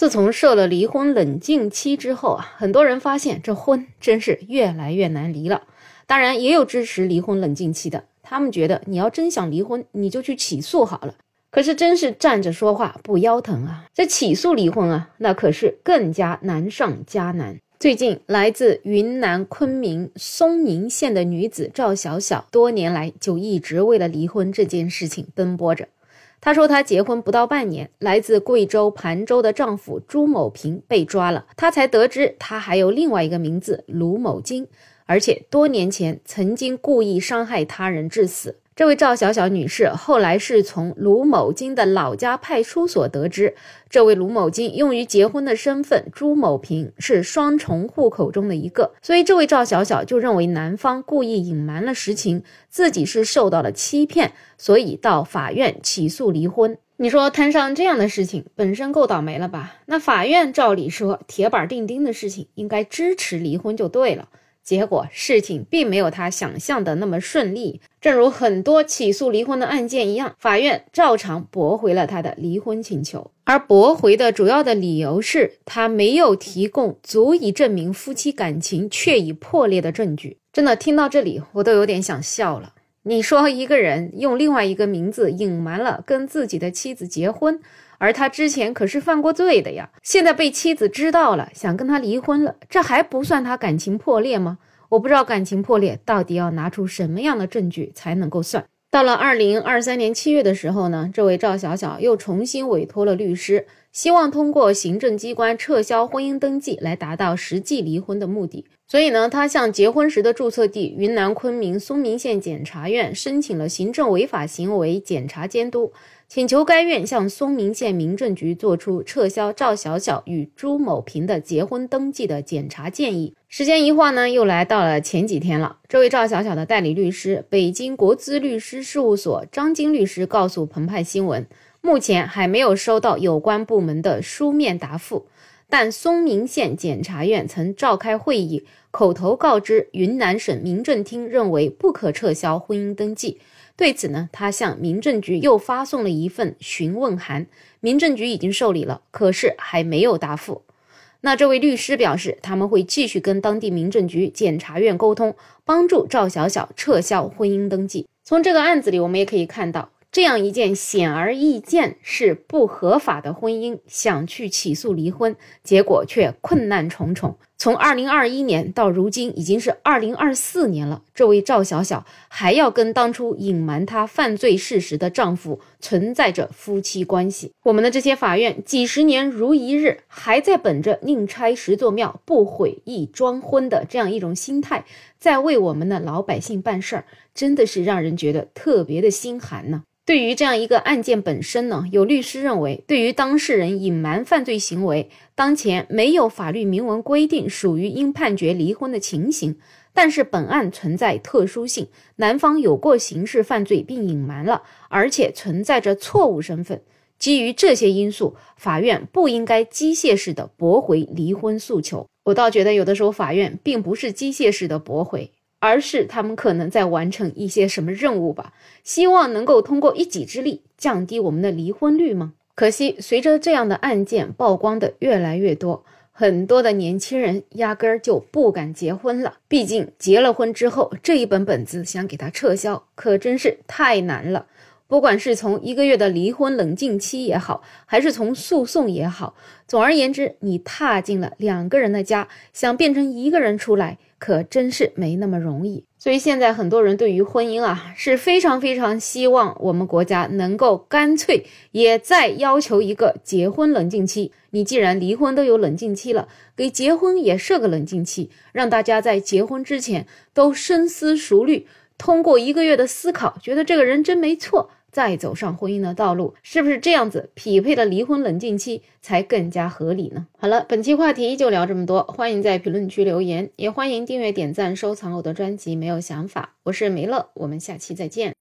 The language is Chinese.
自从设了离婚冷静期之后啊，很多人发现这婚真是越来越难离了。当然，也有支持离婚冷静期的，他们觉得你要真想离婚，你就去起诉好了。可是真是站着说话不腰疼啊！这起诉离婚啊，那可是更加难上加难。最近，来自云南昆明嵩明县的女子赵小小，多年来就一直为了离婚这件事情奔波着。她说，她结婚不到半年，来自贵州盘州的丈夫朱某平被抓了。她才得知，他还有另外一个名字卢某金，而且多年前曾经故意伤害他人致死。这位赵小小女士后来是从卢某金的老家派出所得知，这位卢某金用于结婚的身份朱某平是双重户口中的一个，所以这位赵小小就认为男方故意隐瞒了实情，自己是受到了欺骗，所以到法院起诉离婚。你说摊上这样的事情本身够倒霉了吧？那法院照理说铁板钉钉的事情应该支持离婚就对了。结果事情并没有他想象的那么顺利，正如很多起诉离婚的案件一样，法院照常驳回了他的离婚请求。而驳回的主要的理由是他没有提供足以证明夫妻感情确已破裂的证据。真的听到这里，我都有点想笑了。你说一个人用另外一个名字隐瞒了跟自己的妻子结婚。而他之前可是犯过罪的呀，现在被妻子知道了，想跟他离婚了，这还不算他感情破裂吗？我不知道感情破裂到底要拿出什么样的证据才能够算。到了二零二三年七月的时候呢，这位赵小小又重新委托了律师，希望通过行政机关撤销婚姻登记来达到实际离婚的目的。所以呢，他向结婚时的注册地云南昆明嵩明县检察院申请了行政违法行为检查监督。请求该院向嵩明县民政局作出撤销赵小小与朱某平的结婚登记的检查建议。时间一晃呢，又来到了前几天了。这位赵小小的代理律师，北京国资律师事务所张金律师告诉澎湃新闻，目前还没有收到有关部门的书面答复，但嵩明县检察院曾召开会议，口头告知云南省民政厅，认为不可撤销婚姻登记。对此呢，他向民政局又发送了一份询问函，民政局已经受理了，可是还没有答复。那这位律师表示，他们会继续跟当地民政局、检察院沟通，帮助赵小小撤销婚姻登记。从这个案子里，我们也可以看到。这样一件显而易见是不合法的婚姻，想去起诉离婚，结果却困难重重。从二零二一年到如今，已经是二零二四年了。这位赵小小还要跟当初隐瞒她犯罪事实的丈夫存在着夫妻关系。我们的这些法院几十年如一日，还在本着宁拆十座庙，不毁一桩婚的这样一种心态，在为我们的老百姓办事儿，真的是让人觉得特别的心寒呢。对于这样一个案件本身呢，有律师认为，对于当事人隐瞒犯罪行为，当前没有法律明文规定属于应判决离婚的情形。但是本案存在特殊性，男方有过刑事犯罪并隐瞒了，而且存在着错误身份。基于这些因素，法院不应该机械式的驳回离婚诉求。我倒觉得有的时候法院并不是机械式的驳回。而是他们可能在完成一些什么任务吧，希望能够通过一己之力降低我们的离婚率吗？可惜，随着这样的案件曝光的越来越多，很多的年轻人压根儿就不敢结婚了。毕竟结了婚之后，这一本本子想给他撤销，可真是太难了。不管是从一个月的离婚冷静期也好，还是从诉讼也好，总而言之，你踏进了两个人的家，想变成一个人出来，可真是没那么容易。所以现在很多人对于婚姻啊，是非常非常希望我们国家能够干脆也再要求一个结婚冷静期。你既然离婚都有冷静期了，给结婚也设个冷静期，让大家在结婚之前都深思熟虑，通过一个月的思考，觉得这个人真没错。再走上婚姻的道路，是不是这样子匹配的离婚冷静期才更加合理呢？好了，本期话题就聊这么多，欢迎在评论区留言，也欢迎订阅、点赞、收藏我的专辑。没有想法，我是梅乐，我们下期再见。